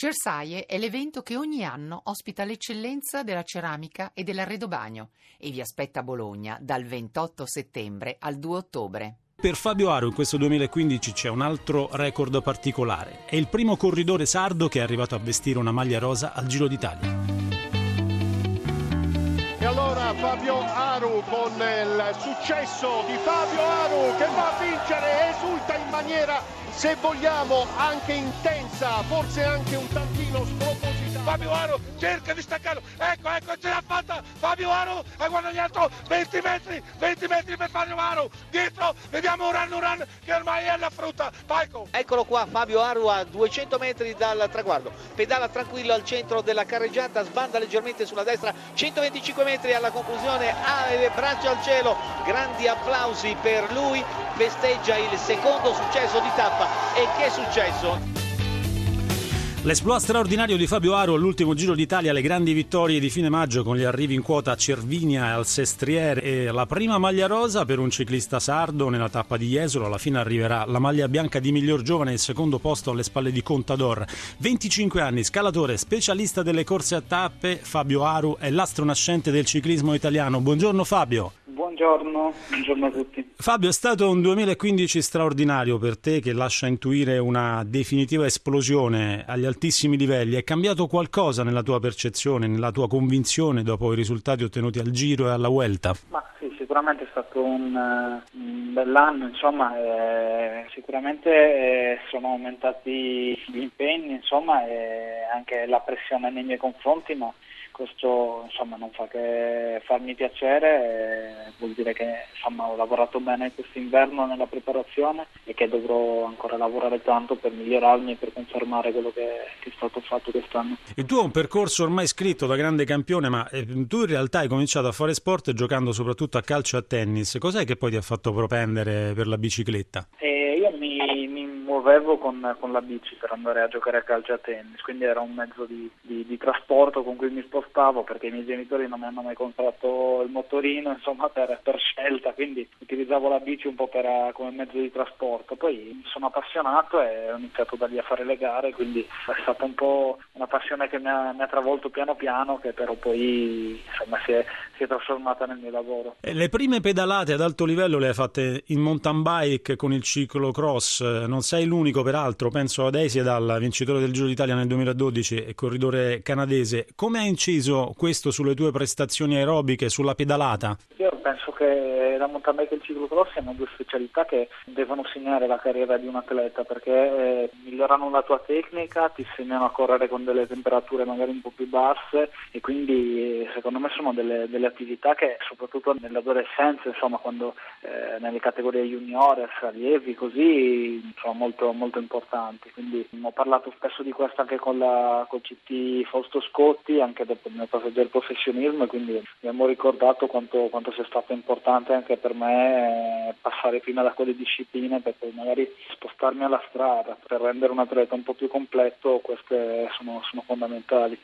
Cersaie è l'evento che ogni anno ospita l'eccellenza della ceramica e dell'arredobagno e vi aspetta a Bologna dal 28 settembre al 2 ottobre. Per Fabio Aro in questo 2015 c'è un altro record particolare. È il primo corridore sardo che è arrivato a vestire una maglia rosa al Giro d'Italia. E allora Fabio Aru con il successo di Fabio Aru che va a vincere, esulta in maniera se vogliamo anche intensa, forse anche un tantino spropositata. Fabio Aro cerca di staccarlo, ecco, ecco, ce l'ha fatta Fabio Aro, ha guadagnato 20 metri, 20 metri per Fabio Aro, dietro vediamo un run, un run che ormai è alla frutta, Paico. Eccolo qua Fabio Aro a 200 metri dal traguardo, pedala tranquillo al centro della carreggiata, sbanda leggermente sulla destra, 125 metri alla conclusione, ha le braccia al cielo, grandi applausi per lui, festeggia il secondo successo di tappa. E che successo? L'esploit straordinario di Fabio Aro all'ultimo Giro d'Italia, le grandi vittorie di fine maggio con gli arrivi in quota a Cervinia e al Sestriere e la prima maglia rosa per un ciclista sardo nella tappa di Jesolo, alla fine arriverà la maglia bianca di miglior giovane, il secondo posto alle spalle di Contador. 25 anni, scalatore, specialista delle corse a tappe, Fabio Aru è l'astro nascente del ciclismo italiano. Buongiorno Fabio. Buongiorno, buongiorno a tutti. Fabio, è stato un 2015 straordinario per te che lascia intuire una definitiva esplosione agli altissimi livelli. È cambiato qualcosa nella tua percezione, nella tua convinzione dopo i risultati ottenuti al Giro e alla Vuelta? Ma sì, sicuramente è stato un, un bell'anno, insomma, eh, sicuramente eh, sono aumentati gli impegni, insomma, e anche la pressione nei miei confronti, ma questo insomma, non fa che farmi piacere, vuol dire che insomma, ho lavorato bene quest'inverno nella preparazione e che dovrò ancora lavorare tanto per migliorarmi e per confermare quello che, che è stato fatto quest'anno. Il tuo è un percorso ormai scritto da grande campione, ma eh, tu in realtà hai cominciato a fare sport giocando soprattutto a calcio e a tennis. Cos'è che poi ti ha fatto propendere per la bicicletta? Mi muovevo con, con, la bici per andare a giocare a calcio e a tennis, quindi era un mezzo di, di, di, trasporto con cui mi spostavo perché i miei genitori non mi hanno mai comprato il motorino, insomma per, per scelta, quindi utilizzavo la bici un po' per, come mezzo di trasporto. Poi mi sono appassionato e ho iniziato da lì a fare le gare, quindi è stata un po' una passione che mi ha, mi ha travolto piano piano, che però poi insomma, si, è, si è trasformata nel mio lavoro. E le prime pedalate ad alto livello le hai fatte in mountain bike con il ciclocross, non sei l'unico peraltro, penso ad Eisiedal, vincitore del Giro d'Italia nel 2012 e corridore canadese. Come ha inciso questo sulle tue prestazioni aerobiche, sulla pedalata? Io penso che la mountain bike e il ciclocross siano due specialità che devono segnare la carriera di un atleta perché eh, migliorano la tua tecnica, ti segnano a correre con delle temperature magari un po' più basse e quindi secondo me sono delle, delle attività che soprattutto nell'adolescenza, insomma quando eh, nelle categorie juniores, allievi, così sono molto molto, importanti. Quindi ho parlato spesso di questo anche con la col CT Fausto Scotti, anche dopo il mio passaggio del professionismo, e quindi abbiamo ricordato quanto, quanto sia stato importante anche per me passare prima da quelle discipline per poi magari spostarmi alla strada, per rendere un atleta un po' più completo, queste sono, sono fondamentali.